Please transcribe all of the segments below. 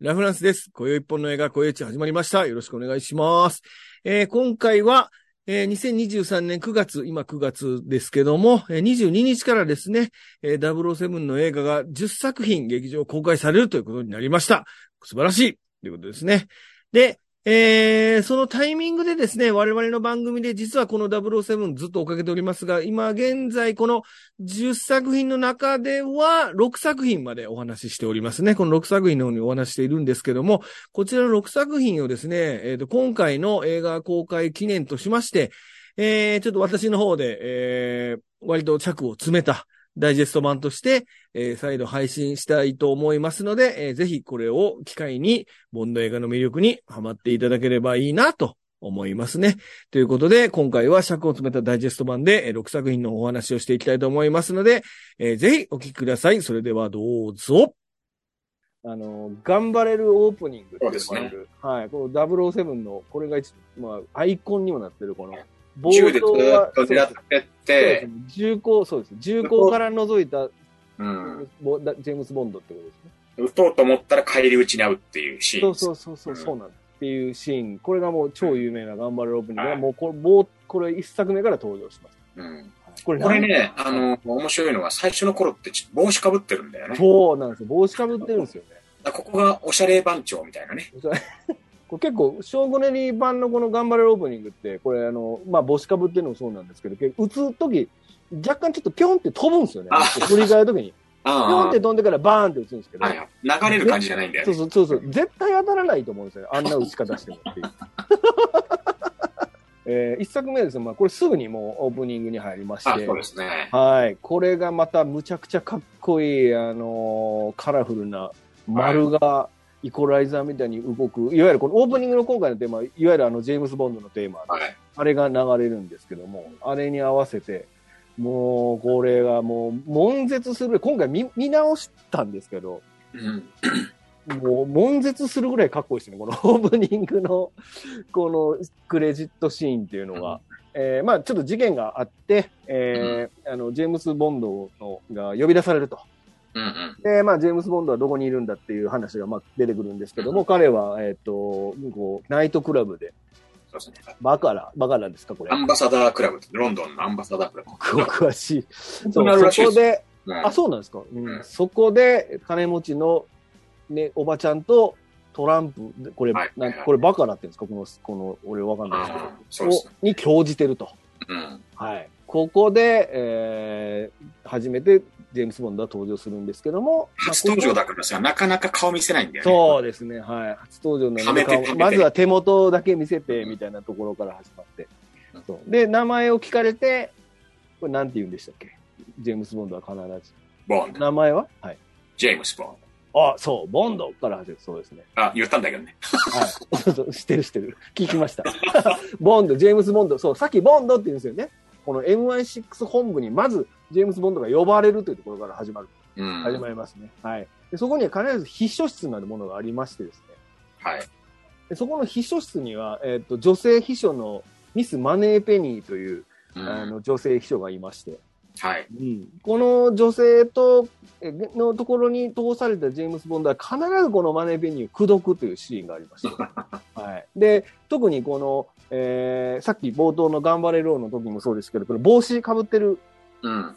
ラフランスです。今宵一本の映画、今宵一始まりました。よろしくお願いします。えー今回は、えー2023年9月、今9月ですけども、えー22日からですね、えー007の映画が10作品劇場公開されるということになりました。素晴らしいということですね。で、えーそのタイミングでですね、我々の番組で実はこの007ずっと追っかけておりますが、今現在この10作品の中では6作品までお話ししておりますね。この6作品の方にお話しているんですけども、こちらの6作品をですね、えーと今回の映画公開記念としまして、えーちょっと私の方で、えー割と着を詰めたダイジェスト版として、えー再度配信したいと思いますので、えーぜひこれを機会に、ボンド映画の魅力にハマっていただければいいなと思いますね。ということで、今回は尺を詰めたダイジェスト版で、えー6作品のお話をしていきたいと思いますので、えーぜひお聞きください。それではどうぞ。あの、頑張れるオープニングって呼ばれる。はい。この007の、これが一、まあ、アイコンにもなってる、この、冒銃でず頭はっと狙ってって、ね銃口、そうです。銃口から覗いた、うん。ジェームス・ボンドってことですね。撃とうと思ったら帰り討ちに遭うっていうシーン。そうそうそうそう、うんそうなんです。っていうシーン。これがもう超有名な頑張れるオープニングで、はいもうこれ、もうこれ一作目から登場します。うん。これこれね、あの、面白いのは最初の頃って帽子かぶってるんだよね。そうなんですよ。帽子かぶってるんですよね。ここがおしゃれ番長みたいなね。これ結構、ショーゴネリー版のこの頑張れるオープニングって、これあの、まあ、帽子かぶってるのもそうなんですけど、打つとき、若干ちょっとピョンって飛ぶんですよね。あ振り返るときに。ピョンあって飛んでからバーンって打つんですけど、はいはい。流れる感じじゃないんだよね。そうそうそう絶対当たらないと思うんですよね。あんな打ち方してもっていう。えー一作目はですね、まあ、これすぐにもうオープニングに入りましあ、てそう、ですね。はい。これがまたむちゃくちゃかっこいい、あのーカラフルな丸がイコライザーみたいに動く、いわゆるこのオープニングの今回のテーマ、いわゆるあのジェームス・ボンドのテーマ、はい。あれが流れるんですけども、あれに合わせて、もうこれがもう悶絶するぐらい、今回見見直したんですけど、うん。もう悶絶するぐらいかっこいいですね、この オープニングのこのクレジットシーンっていうのが。えーまあちょっと事件があって、えーあの、ジェームス・ボンドのが呼び出されると。うんうん。で、まあ、ジェームス・ボンドはどこにいるんだっていう話がまあ出てくるんですけども、彼は、えっ、と、こう、ナイトクラブで、そうですね。バカラ、バカラですか、これア。ンバサダークラブロンドンのアンバサダークラブ。お詳しい。そう。そこで、うんあ、そうなんですか。うんうんそこで、金持ちの、ね、おばちゃんとトランプ、これ、はいなんこれバカラって言うんですか？この、この、俺わかんないですけどね。をに興じてると。うん。はい。ここで、えー、初めてジェームス・ボンドは登場するんですけども、初登場だからさ、なかなか顔見せないんだよね。そうですね、はい。初登場のはめてはめてまずは手元だけ見せて、みたいなところから始まって。で、名前を聞かれて、これなんて言うんでしたっけ？ジェームス・ボンドは必ず。ボンド。名前は？はい。ジェームス・ボンあ、そう、ボンドから始まる。そうですね。ド。あ、言ったんだけどね。はい。そうそう、知ってる知ってる。聞きました。ボンド、ジェームス・ボンド。そう、さっきボンドって言うんですよね。この MI6 本部にまず、ジェームス・ボンドが呼ばれるというところから始まる。うん。始まりますね。はい。でそこには必ず秘書室なるものがありましてですね。はい。でそこの秘書室には、えっ、と、女性秘書のミス・マネー・ペニーという、うんあの、女性秘書がいまして、はい。この女性と、えのところに通されたジェームス・ボンドは必ずこのマネー・ペニーを口説くというシーンがありまして、はい。で、特にこの、えーさっき冒頭の頑張れローの時もそうですけど、この帽子かぶってるうん。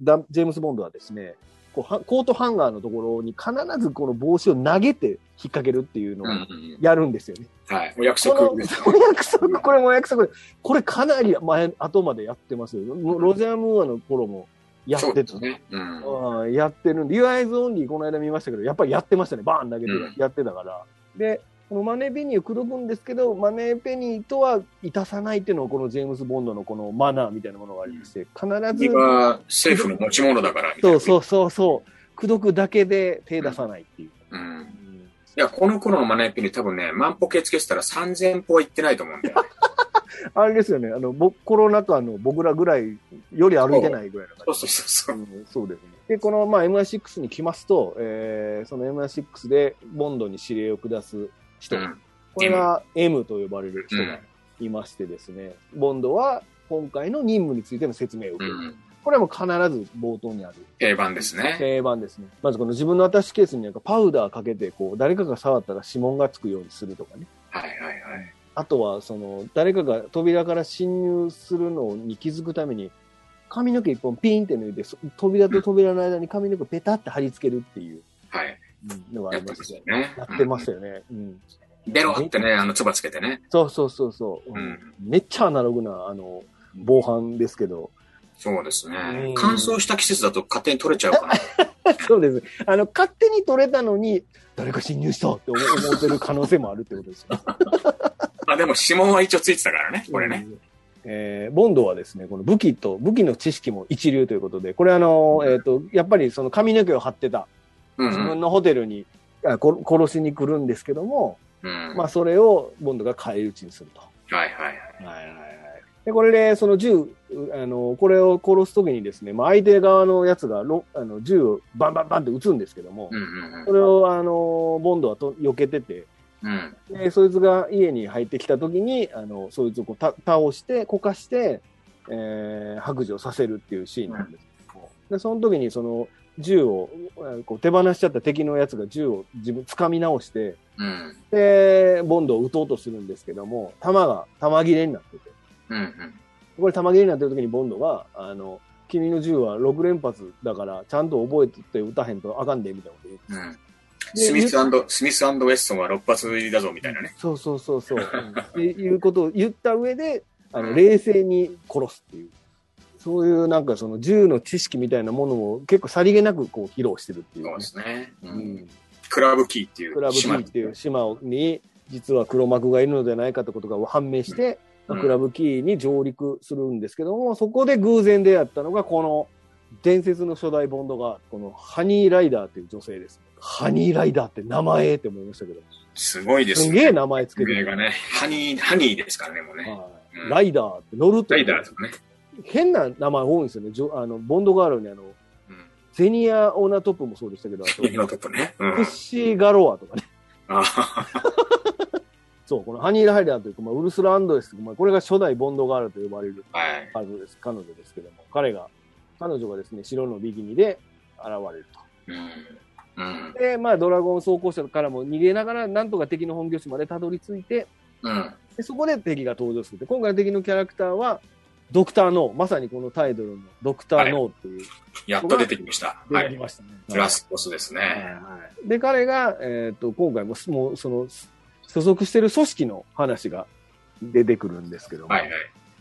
ダジェームス・ボンドはですね、こうはコートハンガーのところに必ずこの帽子を投げて引っ掛けるっていうのをうんうん。やるんですよね。はい。お約束。お約束、これもお約束で、これかなり前、後までやってますよ。ロジャー・ムーアの頃もやってた。ね。うん。うんやってるんで、Eyes Only この間見ましたけど、やっぱりやってましたね。バーン投げてうんやってたから。で、このマネーペニーを口説くんですけど、マネーペニーとはいたさないっていうのがこのジェームス・ボンドのこのマナーみたいなものがありまして、必ず君、は政府の持ち物だから。そうそうそうそう、口説くだけで手出さないっていう。うん。うんいや、この頃のマネーピに多分ね、万歩計つけてたら3000歩は行ってないと思うんだよね。あれですよね、あの、ぼコロナ禍の僕らぐらいより歩いてないぐらいの感じそうそうそうそう。うんそうですね。で、この、まあ、MI6 に来ますと、えーその MI6 でボンドに指令を下す人、うんこれが M と呼ばれる人がいましてですね、ボンドは今回の任務についての説明を受ける。うん。これはもう必ず冒頭にある。定番ですね。定番ですね。まずこの自分のアタッシュケースになんかパウダーかけて、こう、誰かが触ったら指紋がつくようにするとかね。はいはいはい。あとは、その、誰かが扉から侵入するのに気づくために、髪の毛一本ピンって抜いて、そ扉と扉の間に髪の毛ペタって貼り付けるっていうはい。のがあやってりますすよ。ね。やってましたよね。うん。ベロってね、あの、唾つけてね。そうそうそうそう。うんめっちゃアナログな、あの、防犯ですけど。そうですうんね。乾燥した季節だと勝手に取れちゃうかな。そうです。あの、勝手に取れたのに、誰か侵入したって思思ってる可能性もあるってことですよ。まあでも指紋は一応ついてたからね、これね。うん。えーボンドはですね、この武器と、武器の知識も一流ということで、これあの、えっ、と、やっぱりその髪の毛を貼ってた、うんうん。自分のホテルに、殺しに来るんですけども、うんまあそれをボンドが返り討ちにすると。はいはいはい。はいはいはい。で、これで、その銃、うあの、これを殺すときにですね、まあ相手側のやつがロあの銃をバンバンバンって撃つんですけども、うんうんそれをあの、ボンドはと避けてて、うん。うん。で、そいつが家に入ってきたときに、あの、そいつをこうた倒して、こかして、えー、白状させるっていうシーンなんですけども、で、その時にその、銃を、あこう手放しちゃった敵のやつが銃を自分掴み直して、うん。で、ボンドを撃とうとするんですけども、弾が弾切れになってて、うんうん。これ弾切れになってる時にボンドが、あの、君の銃は6連発だから、ちゃんと覚えてって撃たへんとあかんで、みたいなこと言う。うん。スミススミスウェストンは6発入りだぞみたいなね。そうそうそうそう。っていうことを言った上で、あの、うん冷静に殺すっていう。そういうなんかその銃の知識みたいなものを結構さりげなくこう披露してるっていうね、そうですね。う。うんん。クラブキーっていうクラブキーっていう島に実は黒幕がいるのではないかってことが判明して、うんクラブキーに上陸するんですけども、そこで偶然出会ったのがこの伝説の初代ボンドが、このハニーライダーという女性です。ハニーライダーって名前って思いましたけど、すごいですすんげえ名前つけてる。名がね、ハニー、ハニーですからね、もうね。はいうんライダーって乗るってライダーとかね。変な名前多いんですよね。ジョあのボンドガールにあの、うん。ゼニア・オーナトップもそうでしたけど、あと、右のトップね。うんクッ。シー・ガロアとかね。あそう、このハニー・ライダーというか、まあ、ウルスラ・アンドレスまあ、これが初代ボンドガールと呼ばれるはい。彼女です彼女ですけども、彼が、彼女がですね、白のビキニで現れると。うん。うん。で、まあ、ドラゴン装甲車からも逃げながら、なんとか敵の本拠地までたどり着いて、うん。でそこで敵が登場する。今回の敵のキャラクターは、ドクター・ノー。まさにこのタイトルのドクター・ノーっていう、やっと出てきました。出はい。てきましたね。ラスボスですはいね。はい。で、彼が、えっ、と、今回も、もう、その、所属してる組織の話が出てくるんですけども、はいはい。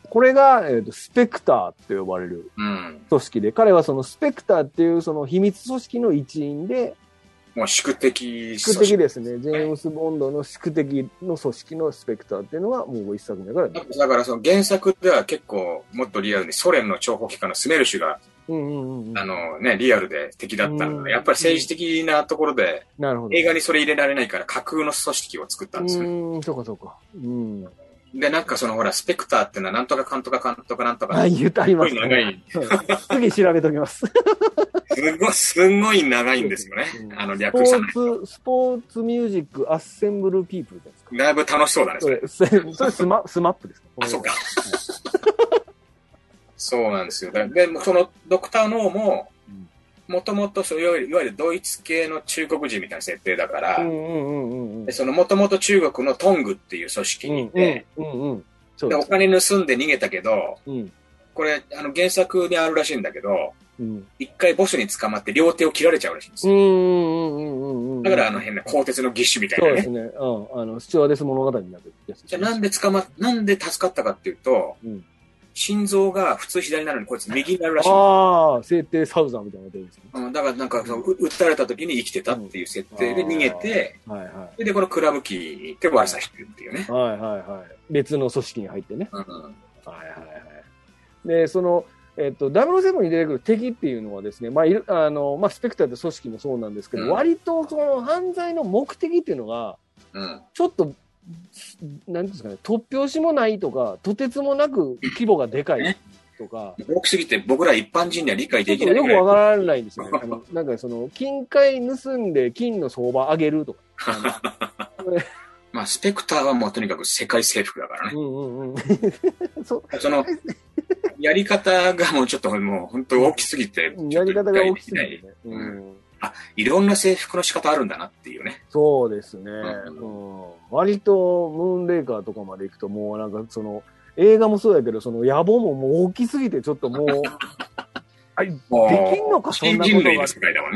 これが、えっ、と、スペクターって呼ばれるうん。組織で、彼はそのスペクターっていうその秘密組織の一員で、もう宿敵宿敵ですね。ジェームス・ボンドの宿敵の組織のスペクターっていうのは、もう一作目から。だからその原作では結構もっとリアルにソ連の諜報機関のスメルシュが、うんうんうんうん。あのね、リアルで敵だったのうんで、やっぱり政治的なところでなるほど。映画にそれ入れられないから架空の組織を作ったんですよね。うん、そうかそうか。うん。で、なんかそのほら、スペクターってのはなんとかかんとかかんとかなんとか、はい、言ってありますすごい長いうん次調べときます。すごい、すんごい長いんですよね。あのスポ略さない。ーツ、スポーツミュージックアッセンブルピープルですか？だいぶ楽しそうだね、それ。それ、それスマ スマップですか？あ、そうか。そうなんですよ。で、でそのドクター・ノーもうん、もともとそういわゆるいわゆるドイツ系の中国人みたいな設定だから、もともと中国のトングっていう組織にいて。お金盗んで逃げたけど、うん。これ、あの、原作にあるらしいんだけど、うん。一回ボスに捕まって両手を切られちゃうらしいんですよ。だからあの変な鋼鉄の義手みたいなね。そうですね。うん。あの、スチュワーデス物語になってるやつじゃあなんで捕ま、なんで助かったかっていうと、うん心臓が普通左なのにこいつ右になるらしい。ああ、聖帝サウザンみたいなことですね。うん、だからなんかその、う撃たれた時に生きてたっていう設定で逃げて、はいはで、このクラブキーに行って悪さしてるっていうねい。。はいはいはい。別の組織に入ってね。うんはいはいはい。で、その、えっと、007に出てくる敵っていうのはですね、まあ、いる、あの、まあ、スペクターって組織もそうなんですけど、うん割とその犯罪の目的っていうのが、うん。ちょっと、なんですかね、突拍子もないとか、とてつもなく規模がでかいとか、大きすぎて僕ら一般人には理解できない。よくわからないんですよね。あのなんかその、金塊盗んで金の相場上げるとか。まあ、スペクターはもうとにかく世界征服だからね。うんうんうん。その、やり方がもうちょっともう本当大きすぎて、やり方が大きすぎて。てね。うんいろんな制服の仕方あるんだなっていうね。そうですね。ううん割と、ムーンレイカーとかまで行くと、もうなんかその、映画もそうやけど、その野望ももう大きすぎて、ちょっと もう、できんのか、そんなことが。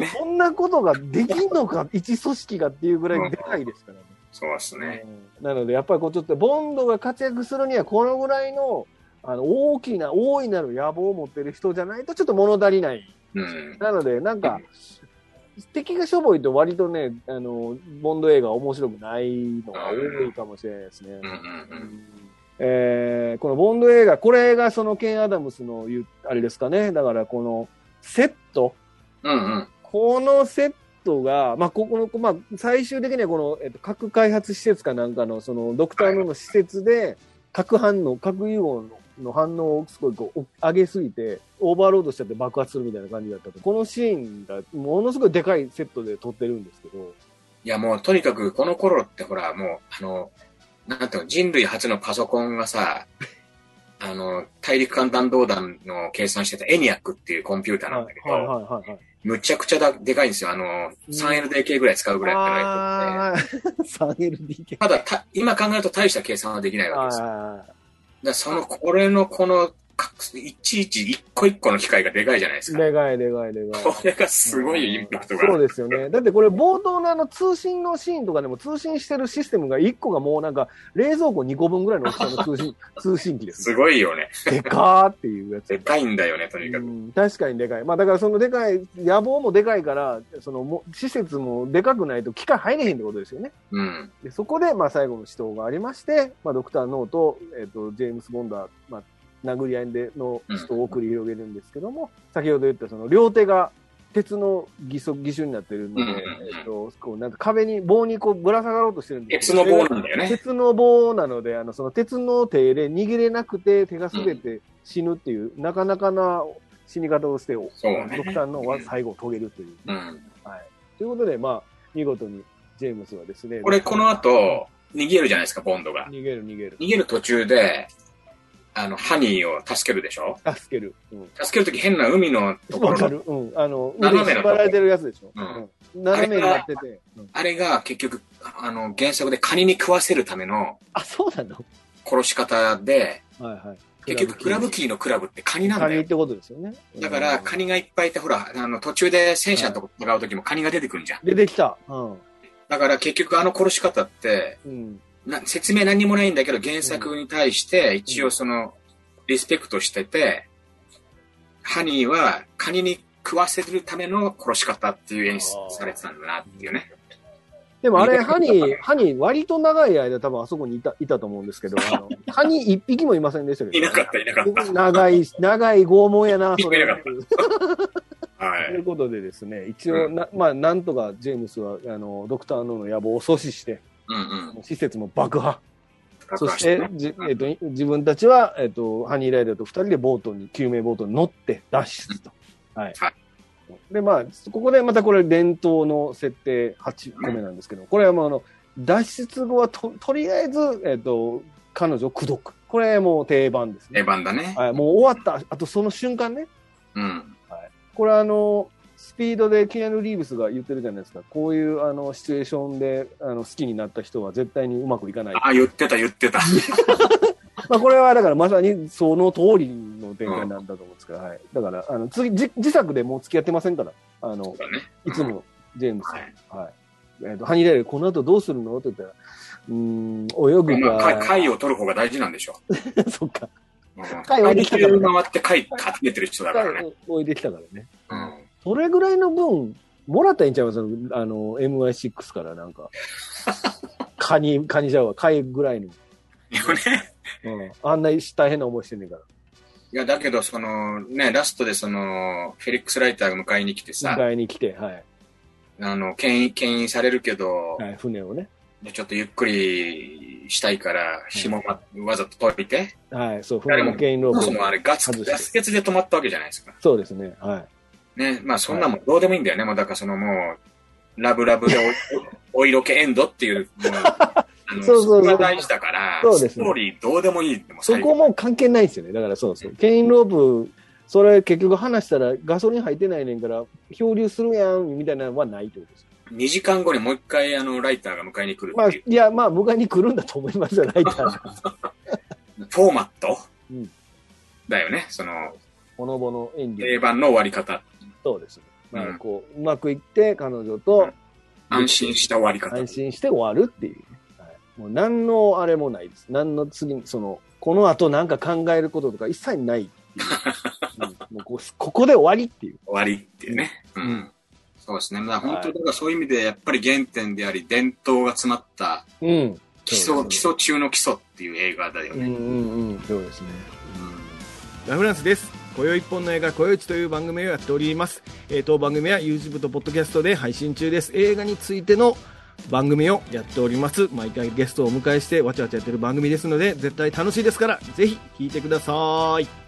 そんなことができんのか、一組織がっていうぐらいでかいですからね。そうですね。うんなので、やっぱりこうちょっと、ボンドが活躍するには、このぐらいの、あの、大きな、大いなる野望を持ってる人じゃないと、ちょっと物足りない。うん。なので、なんか、敵がしょぼいと割とね、あの、ボンド映画面白くないのが多いかもしれないですね。えーこのボンド映画、これがそのケン・アダムスのあれですかね。だからこのセット、うんうん。このセットが、まあ、ここの、まあ、最終的にはこの、えっと、核開発施設かなんかの、その、ドクターのの施設で、核反応、核融合のの反応をすごいこう、上げすぎて、オーバーロードしちゃって爆発するみたいな感じだったと。このシーンが、ものすごいでかいセットで撮ってるんですけど、いやもうとにかくこの頃ってほらもう、あの、なんていうの、人類初のパソコンがさ、あの、大陸間弾道弾の計算してたエニアックっていうコンピューターなんだけど、はいはいはいはい。むちゃくちゃだでかいんですよ。あの、3LDK ぐらい使うぐらいだったらやつであー 3LDK。ただた、今考えると大した計算はできないわけですよ。だその、これのこの、かいちいち一個一個の機械がでかいじゃないですか。ーでかいでかいでかい。これがすごいインパクトがあそうる。ですよね。だってこれ冒頭のあの通信のシーンとかでも通信してるシステムが1個がもうなんか冷蔵庫2個分ぐらいの大きさの通信、通信機です。すごいよね。でかーっていうやつ。でかいんだよね、とにかく。うん確かにでかい。まあだからそのでかい、野望もでかいから、そのも施設もでかくないと機械入れへんってことですよね。うん。でそこでまあ最後の死闘がありまして、まあドクター・ノーと、えっ、と、ジェームス・ボンダー、まあ殴り合いでの死闘を繰り広げるんですけども、先ほど言ったその両手が鉄の義足、義手になってるので、うんうんうんえっ、と、こうなんか壁に棒にこうぶら下がろうとしてるんです鉄の棒なんだよね。鉄の棒なので、あの、その鉄の手で握れなくて手が滑って死ぬっていう、なかなかな死に方をして、ドクターのは最後を遂げるという。うん。はい。ということで、まあ、見事にジェームスはですね。これ、この後、逃げるじゃないですか、ボンドが。逃げる逃げる。逃げる途中で、あの、ハニーを助けるでしょ？助ける。うん。助けるとき変な海のところの、わかる。うん。あの、斜めの縛られてるやつでしょ？うんうん斜めになってて。うんあれが結局、あの、原作でカニに食わせるためのあ、そうなの？殺し方で、はいはい。結局クラブキーのクラブってカニなんだよ。カニってことですよね。だから、カニがいっぱいいて、ほら、あの、途中で戦車のとこ戦うときもカニが出てくるんじゃん。出てきた。うん。だから結局あの殺し方って、うん。な説明何にもないんだけど、原作に対して一応その、リスペクトしてて、ハニーはカニに食わせるための殺し方っていう演出されてたんだなっていうね。でもあれ、ハニー、ハニー、割と長い間多分あそこにいた、いたと思うんですけど、あの、ハニー一匹もいませんでしたけど、いなかった、いなかった。長い、長い拷問やな、それ。いなかと はい。いうことでですね、一応、な、まあ、なんとかジェームスは、あの、ドクターの野望を阻止して、うんうん。施設も爆破。そしてじえっと、自分たちは、えっと、ハニーライダーと二人でボートに、救命ボートに乗って脱出と。はい。はいで、まあ、ここでまたこれ伝統の設定8個目なんですけど、これはもうあの、脱出後はと、とりあえず、えっと、彼女を口説く。これもう定番ですね。定番だね。はい、もう終わった、あとその瞬間ね。うん。これあの、スピードでケアヌ・リーブスが言ってるじゃないですか。こういうあのシチュエーションであの好きになった人は絶対にうまくいかない。あ、言ってた、言ってた。まあこれはだからまさにその通りの展開なんだと思うんですけど、はい。だから、あの、次、自自作でもう付き合ってませんから、あの、だね。いつもジェームス。はいはい。えっ、と、ハニーライダー、この後どうするのって言ったら、うーん、泳ぐまあ、か。か貝を取る方が大事なんでしょ。そっか。うん貝置いてきたから回って貝集めてる人だからね。置いてきたからね。うん。それぐらいの分、もらったらいいんちゃいます？あの、MI6 からなんか。カニ、カニじゃうわ、貝ぐらいの。でもね。うん。あんな大変な思いしてんねんから。いや、だけど、その、ね、ラストでその、フェリックス・ライターが迎えに来てさ、迎えに来て、はい。あの、牽引、牽引されるけど、はい、船をね。でちょっとゆっくりしたいから、紐ま、わざと解いて、はい、そう、船のケインロープをそもあれガツ、外してガス欠で止まったわけじゃないですか。そうですね、はい。ね、まあそんなもんどうでもいいんだよね。もうだからそのもう、ラブラブでお お色気エンドっていう、そうそうそうこが大事だから、そうですストーリーどうでもいいもうそこも関係ないですよね。だからそうそう。ケインロープ、それ結局話したらガソリン入ってないねんから、漂流するやん、みたいなのはないってことです。2時間後にもう一回あのライターが迎えに来るまあ、いや、まあ、迎えに来るんだと思いますよ、ライターが。フォーマット、うんだよね。そのほのぼの演技。定番の終わり方。そうですね。まあ、うんこう、うまくいって、彼女と安心した終わり方。安心して終わるっていう。はい、もう何のあれもないです。何の次に、その、この後なんか考えることとか一切ないっていう。うんもうこうここで終わりっていう。終わりっていうね。うん。うんそうですね。まあ本当だからそういう意味でやっぱり原点であり、伝統が詰まったうん。基礎、基礎中の基礎っていう映画だよね。うんうんうん。そうですね。うんラフランスです。今宵一本の映画、今宵一という番組をやっております。えー当番組は YouTube と Podcast で配信中です。映画についての番組をやっております。毎回ゲストをお迎えしてわちゃわちゃやってる番組ですので、絶対楽しいですから、ぜひ聞いてください。